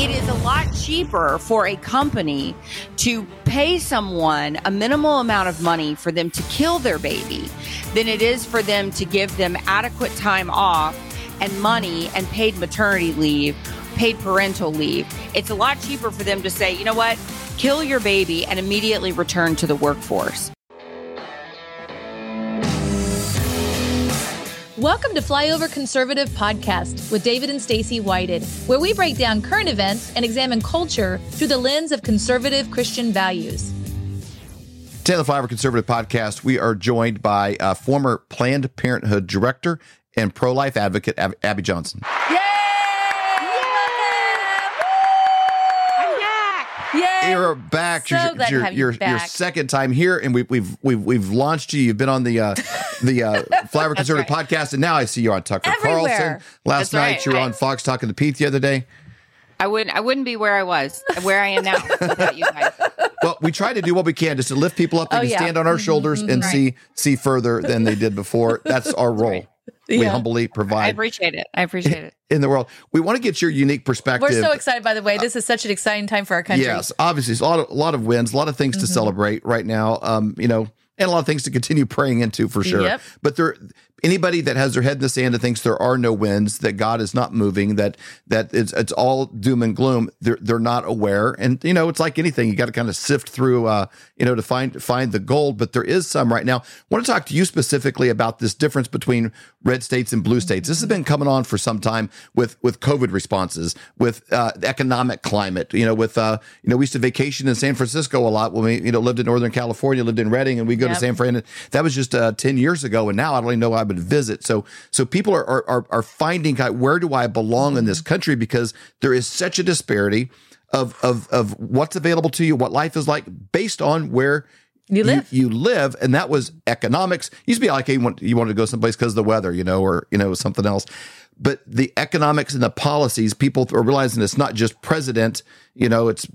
It is a lot cheaper for a company to pay someone a minimal amount of money for them to kill their baby than it is for them to give them adequate time off and money and paid maternity leave, paid parental leave. It's a lot cheaper for them to say, you know what, kill your baby and immediately return to the workforce. Welcome to Flyover Conservative Podcast with David and Stacy Whited, where we break down current events and examine culture through the lens of conservative Christian values. Today on the Flyover Conservative Podcast, we are joined by uh, former Planned Parenthood director and pro-life advocate Ab- Abby Johnson. Yay! You're back. So your, glad to your, have you your, your second time here, and we, we've we've we've launched you. You've been on the uh, the uh, Flyover Conservative Podcast, and now I see you on Tucker Everywhere. Carlson. Last That's night right. you were I- on Fox talking to Pete the other day. I wouldn't I wouldn't be where I was, where I am now without you guys. Well, we try to do what we can just to lift people up. Oh, can yeah. stand on our shoulders and see see further than they did before. That's our role. We Yeah. humbly provide. I appreciate it. I appreciate it. in the world. We want to get your unique perspective. We're so excited, by the way. This is such an exciting time for our country. Yes, obviously, it's a lot of a lot of wins, a lot of things Mm-hmm. to celebrate right now. Um, you know, and a lot of things to continue praying into for sure. Yep. But there, anybody that has their head in the sand and thinks there are no wins, that God is not moving, that that it's it's all doom and gloom. They're they're not aware, and you know, it's like anything. You got to kind of sift through, uh, you know, to find find the gold. But there is some right now. I want to talk to you specifically about this difference between red states and blue states. This has been coming on for some time with with COVID responses, with uh, economic climate. You know, with uh, you know, we used to vacation in San Francisco a lot when we you know lived in Northern California, lived in Redding, and we go to San Fran. That was just uh, ten years ago, and now I don't even know I visit. So so people are are are, are finding of where do I belong in this mm-hmm. country because there is such a disparity. Of, of of what's available to you, what life is like, based on where You live. you, live, and that was economics. Used to be like hey, you, want, you wanted to go someplace because of the weather, you know, or you know something else. But the economics and the policies, people are realizing it's not just president. You know, it's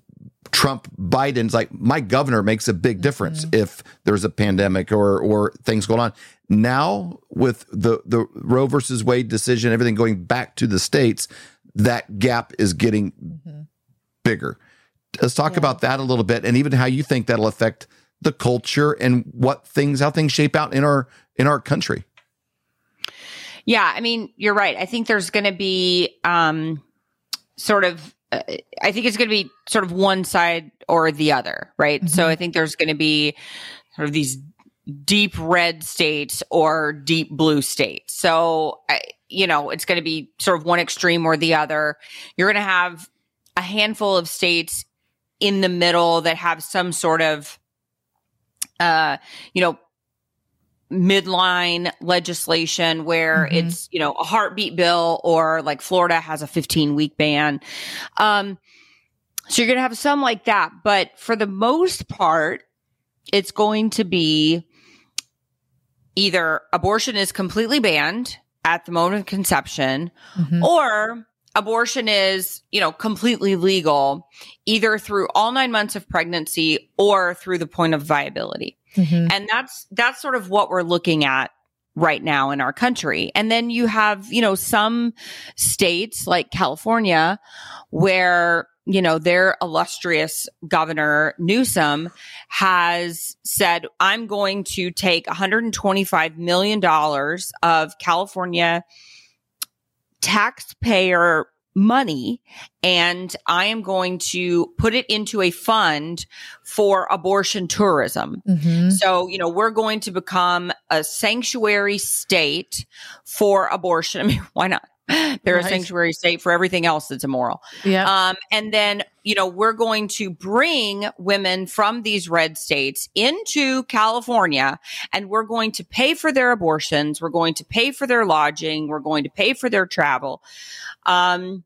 Trump, Biden's like my governor makes a big difference if there's a pandemic or or things going on. Now with the the Roe versus Wade decision, everything going back to the states, that gap is getting bigger. Let's talk about that a little bit, and even how you think that'll affect the culture and what things, how things shape out in our in our country. Yeah, I mean, you're right. I think there's going to be um, sort of, uh, I think it's going to be sort of one side or the other, right? So I think there's going to be sort of these deep red states or deep blue states. So, I, you know, it's going to be sort of one extreme or the other. You're going to have a handful of states in the middle that have some sort of, uh, you know, midline legislation where Mhm. it's you know a heartbeat bill or like Florida has a 15 week ban um so you're going to have some like that but for the most part it's going to be either abortion is completely banned at the moment of conception Mhm. or abortion is, you know, completely legal either through all 9 months of pregnancy or through the point of viability. Mhm. And that's that's sort of what we're looking at right now in our country. And then you have, you know, some states like California where, you know, their illustrious governor Newsom has said, I'm going to take $125 million of California taxpayer money and I am going to put it into a fund for abortion tourism. Mhm. So, you know, we're going to become a sanctuary state for abortion. I mean, why not? They're Right. a sanctuary state for everything else that's immoral. Yeah. Um, and then, you know, we're going to bring women from these red states into California and we're going to pay for their abortions. We're going to pay for their lodging. We're going to pay for their travel. Um,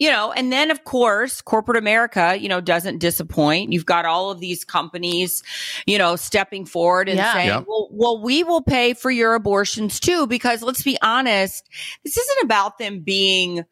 you know, and then of course, corporate America, you know, doesn't disappoint. You've got all of these companies, you know, stepping forward and Yeah. saying, Yep. well, well, we will pay for your abortions too, because let's be honest, this isn't about them being,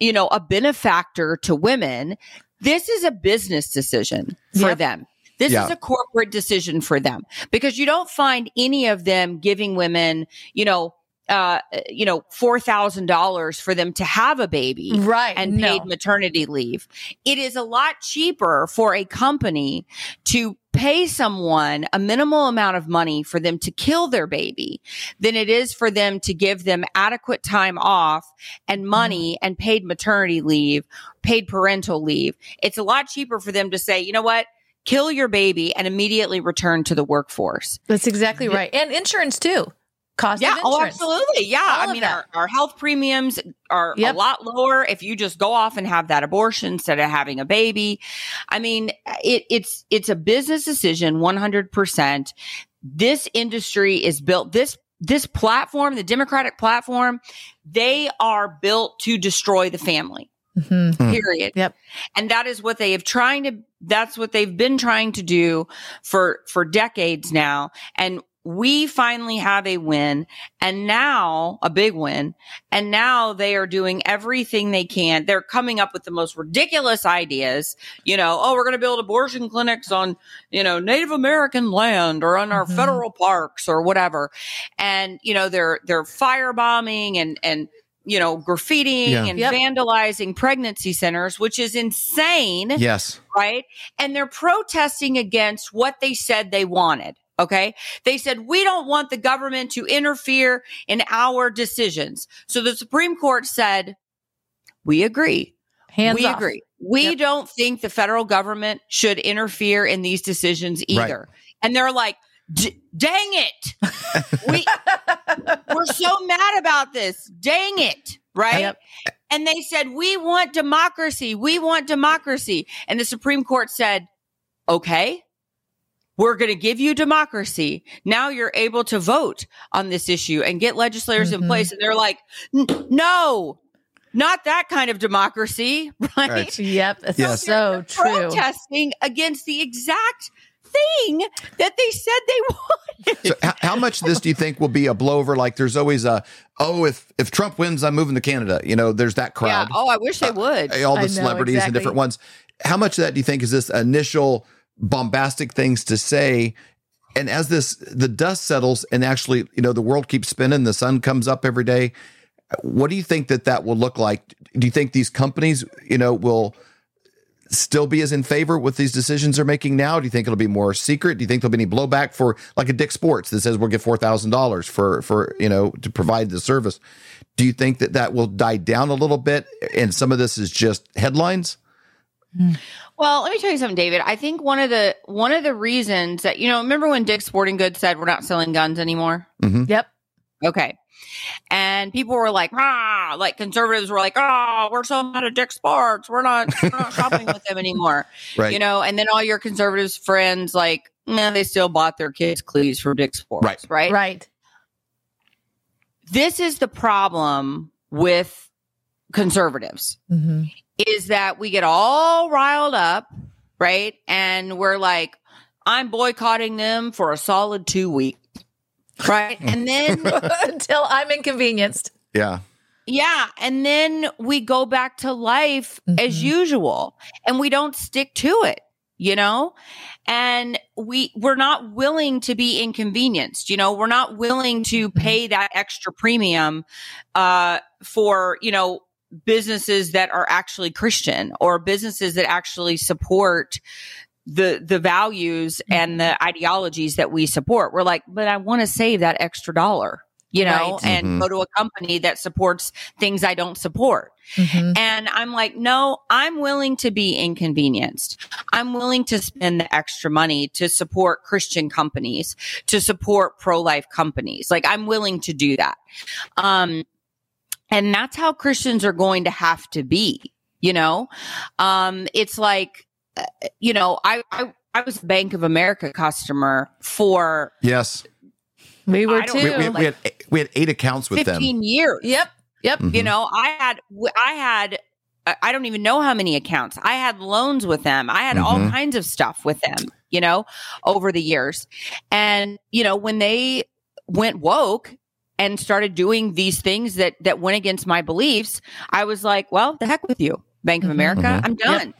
you know, a benefactor to women. This is a business decision for Yep. them. This Yeah. is a corporate decision for them because you don't find any of them giving women, you know, uh, you know, four thousand dollars for them to have a baby, Right. and no. paid maternity leave. It is a lot cheaper for a company to pay someone a minimal amount of money for them to kill their baby than it is for them to give them adequate time off and money and paid maternity leave, paid parental leave. It's a lot cheaper for them to say, you know what? Kill your baby and immediately return to the workforce. That's exactly right. And insurance too. Cost Yeah, of oh, absolutely. Yeah. All I mean, our, our health premiums are Yep. a lot lower if you just go off and have that abortion instead of having a baby. I mean, it, it's, it's a business decision 100%. This industry is built, this, this platform, the Democratic platform, they are built to destroy the family Mhm. Hmm. period. Yep. And that is what they have trying to that's what they've been trying to do for for decades now. And we finally have a win and now a big win. And now they are doing everything they can. They're coming up with the most ridiculous ideas. You know, oh, we're going to build abortion clinics on, you know, Native American land or on our Mhm. federal parks or whatever. And, you know, they're, they're firebombing and, and, you know, graffitiing Yeah. and Yep. vandalizing pregnancy centers, which is insane Yes. right? And they're protesting against what they said they wanted. Okay. They said, we don't want the government to interfere in our decisions. So the Supreme Court said, we agree. Hands we off. agree. We Yep. don't think the federal government should interfere in these decisions Right. either. And they're like, dang it. we, we're so mad about this. Dang it. Right. Yep. And they said, we want democracy. We want democracy. And the Supreme Court said, okay, we're going to give you democracy. Now you're able to vote on this issue and get legislators in Mhm. place. And they're like, no, not that kind of democracy. Right. Right. Yep. That's Yes. so true. Protesting against the exact thing that they said they wanted. So how, how much of this do you think will be a blowover? Like there's always a, oh, if, if Trump wins, I'm moving to Canada. You know, there's that crowd. Yeah. Oh, I wish they would. all the know, celebrities and different ones. How much of that do you think is this initial bombastic things to say? And as this the dust settles and actually, you know, the world keeps spinning, the sun comes up every day. What do you think that that will look like? Do you think these companies, you know, will still be as in favor with these decisions they're making now? Do you think it'll be more secret? Do you think there'll be any blowback for like a Dick Sports that says we'll thousand dollars for for you know to provide the service? Do you think that that will die down a little bit, and some of this is just headlines? Hmm. Well, let me tell you something, David. I think one of the one of the reasons that you know, remember when Dick's Sporting Goods said we're not selling guns anymore? Mm-hmm. Yep. Okay. And people were like, ah, like conservatives were like, oh, we're so mad at Dick's Sports. We're not, we're not shopping with them anymore. Right. You know, and then all your conservatives friends, like, man, they still bought their kids' cleats from Dick's Sports. Right. Right. Right. This is the problem with conservatives hmm is that we get all riled up, right? And we're like, I'm boycotting them for a solid two weeks. Right. and then, Until I'm inconvenienced. Yeah. yeah. And then we go back to life as Mhm. usual and we don't stick to it, you know? And we, we're not willing to be inconvenienced, you know? We're not willing to pay that extra premium, uh, for, you know, businesses that are actually Christian or businesses that actually support the the values and the ideologies that we support. We're like, but I want to save that extra dollar, you know, Right. and Mhm. go to a company that supports things I don't support. Mhm. And I'm like, no, I'm willing to be inconvenienced. I'm willing to spend the extra money to support Christian companies, to support pro life companies. Like I'm willing to do that. Um, and that's how Christians are going to have to be, you know? Um, it's like, uh, you know, I, I, I was a Bank of America customer for Yes. We were I too. We, we, we had we had eight accounts with 15 them. years. yep. Yep. Mhm. You know, I had, I had, I- I don't even know how many accounts. I had loans with them. I had all Mhm. kinds of stuff with them, you know, over the years. And, you know, when they went woke and started doing these things that, that went against my beliefs, I was like, well, the heck with you, Bank of Mhm. America. Mhm. I'm done.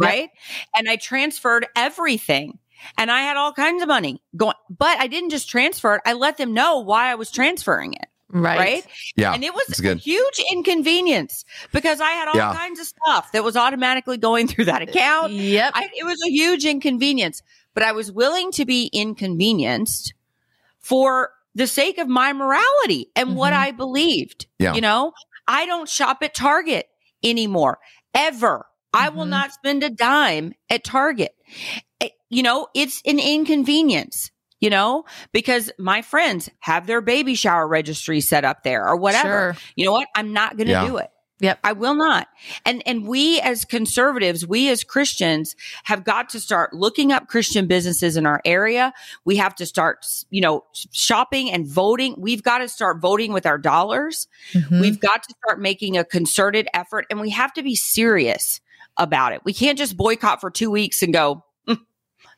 Right. And I transferred everything and I had all kinds of money going, but I didn't just transfer it. I let them know why I was transferring it. Right. Right. Yeah, and it was a huge inconvenience because I had all Yeah. kinds of stuff that was automatically going through that account. Yep. I, it was a huge inconvenience, but I was willing to be inconvenienced for the sake of my morality and what Mhm. I believed. Yeah. You know, I don't shop at Target anymore, ever. I will Mhm. not spend a dime at Target. It- you know, it's an inconvenience. You know, because my friends have their baby shower registry set up there or whatever. Sure. You know what? I'm not going to Yeah. do it. Yep. I will not. And and we as conservatives, we as Christians have got to start looking up Christian businesses in our area. We have to start, you know, shopping and voting. We've got to start voting with our dollars. Mhm. We've got to start making a concerted effort and we have to be serious about it. We can't just boycott for 2 weeks and go, "Mm,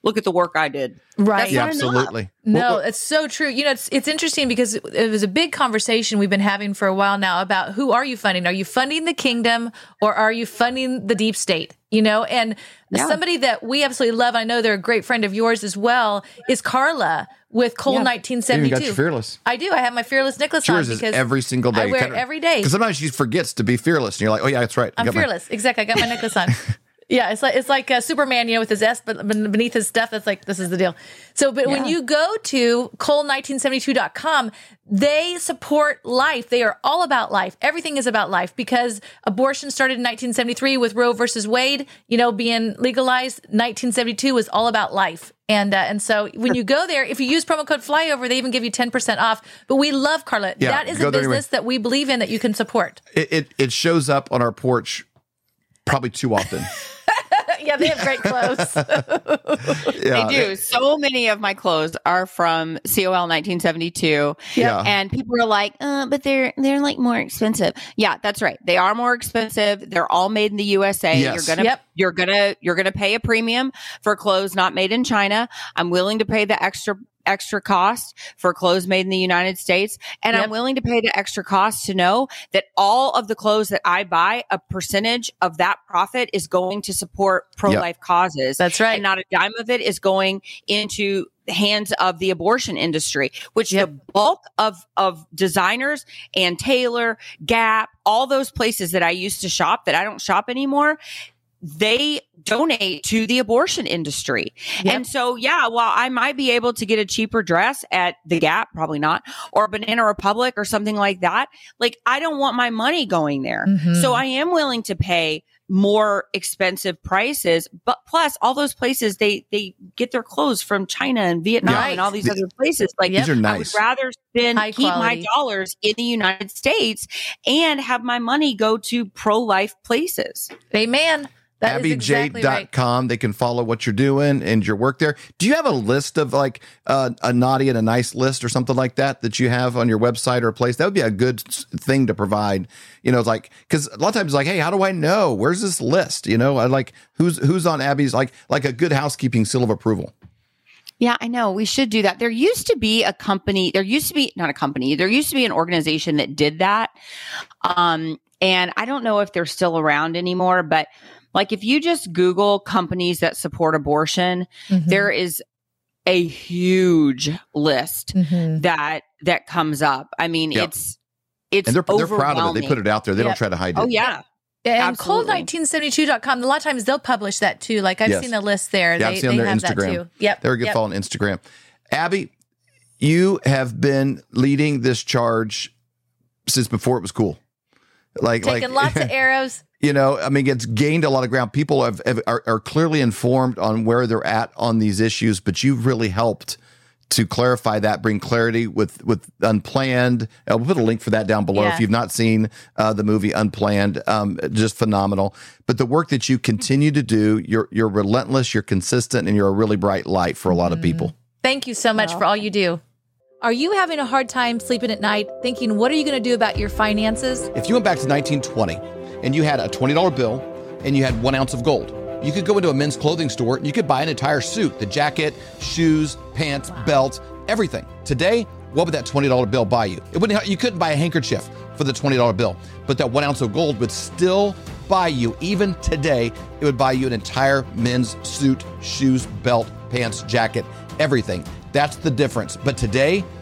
look at the work I did. right. That's Yeah, not enough. absolutely. No, Well, well, it's so true. You know, it's it's interesting because it it was a big conversation we've been having for a while now about who are you funding? Are you funding the kingdom or are you funding the deep state? You know, and Yeah. somebody that we absolutely love, I know they're a great friend of yours as well, is Carla with Cole Yeah. you nineteen even seventy got fearless. I do. I have my fearless necklace Yours on is because every single day. I wear it every day. Because sometimes she forgets to be fearless, and you're like, "Oh yeah, that's right." I I'm got my- fearless. Exactly. I got my necklace on. Yeah, it's like it's like uh, Superman, you know, with his S, but beneath his stuff, that's like this is the deal. So, but when you go to cole1972.com, they support life. They are all about life. Everything is about life because abortion started in 1973 with Roe versus Wade, you know, being legalized. 1972 was all about life. And uh, and so when you go there, if you use promo code flyover, they even give you 10% off. But we love Carla. Yeah, that is a there anyway. business that we believe in that you can support. It, it it shows up on our porch probably too often. yeah, they have great clothes. yeah, I do. so many of my clothes are from COL 1972. Yeah. And people are like, uh, but they're they're like more expensive. Yeah, that's right. They are more expensive. They're all made in the USA. Yes. You're gonna Yep. you're gonna you're gonna pay a premium for clothes not made in China. I'm willing to pay the extra extra cost for clothes made in the United States. And Yep. I'm willing to pay the extra cost to know that all of the clothes that I buy, a percentage of that profit is going to support pro life causes. That's right. And not a dime of it is going into the hands of the abortion industry, which Yep. the bulk of, of designers Ann Taylor, Gap, all those places that I used to shop that I don't shop anymore, they donate to the abortion industry. Yep. And so, yeah, while I might be able to get a cheaper dress at the Gap, probably not, or Banana Republic or something like that, like I don't want my money going there. Mhm. So I am willing to pay more expensive prices, but plus all those places they they get their clothes from China and Vietnam and all these Th- other places. Like Yep. These are I would rather spend High keep my dollars in the United States and have my money go to pro life places. Amen. That is exactly right. They can follow what you're doing and your work there. Do you have a list of like uh, a naughty and a nice list or something like that that you have on your website or a place? That would be a good thing to provide. You know, it's like because a lot of times, it's like, hey, how do I know? Where's this list? You know, I like who's who's on Abby's like like a good housekeeping seal of approval. Yeah, I know. We should do that. There used to be a company, there used to be not a company, there used to be an organization that did that. Um, and I don't know if they're still around anymore, but like if you just Google companies that support abortion, Mhm. there is a huge list Mhm. that that comes up. I mean, Yep. it's it's And they're they're proud of it. They put it out there. They Yep. don't try to hide it. Oh yeah. And Absolutely. cole1972.com, a lot of times they'll publish that too. Like I've Yes. seen the list there. Yeah, they, I've seen they their have Instagram. that too. Yep. They're a good yep. follow on Instagram. Abby, you have been leading this charge since before it was cool. Like, Taking like lots of arrows. You know, I mean, it's gained a lot of ground. People have, have are, are clearly informed on where they're at on these issues, but you've really helped to clarify that, bring clarity with with Unplanned. I'll put a link for that down below Yeah. if you've not seen uh, the movie Unplanned. Um, just phenomenal. But the work that you continue to do, you're you're relentless, you're consistent, and you're a really bright light for a lot of people. Thank you so much for all you do. Are you having a hard time sleeping at night thinking, what are you going to do about your finances? If you went back to 1920 and you had a $20 bill and you had one ounce of gold, you could go into a men's clothing store and you could buy an entire suit the jacket, shoes, pants, belt, everything. Today, what would that $20 bill buy you? It wouldn't, you couldn't buy a handkerchief for the $20 bill, but that one ounce of gold would still buy you, even today, it would buy you an entire men's suit, shoes, belt, pants, jacket, everything. That's the difference. But today,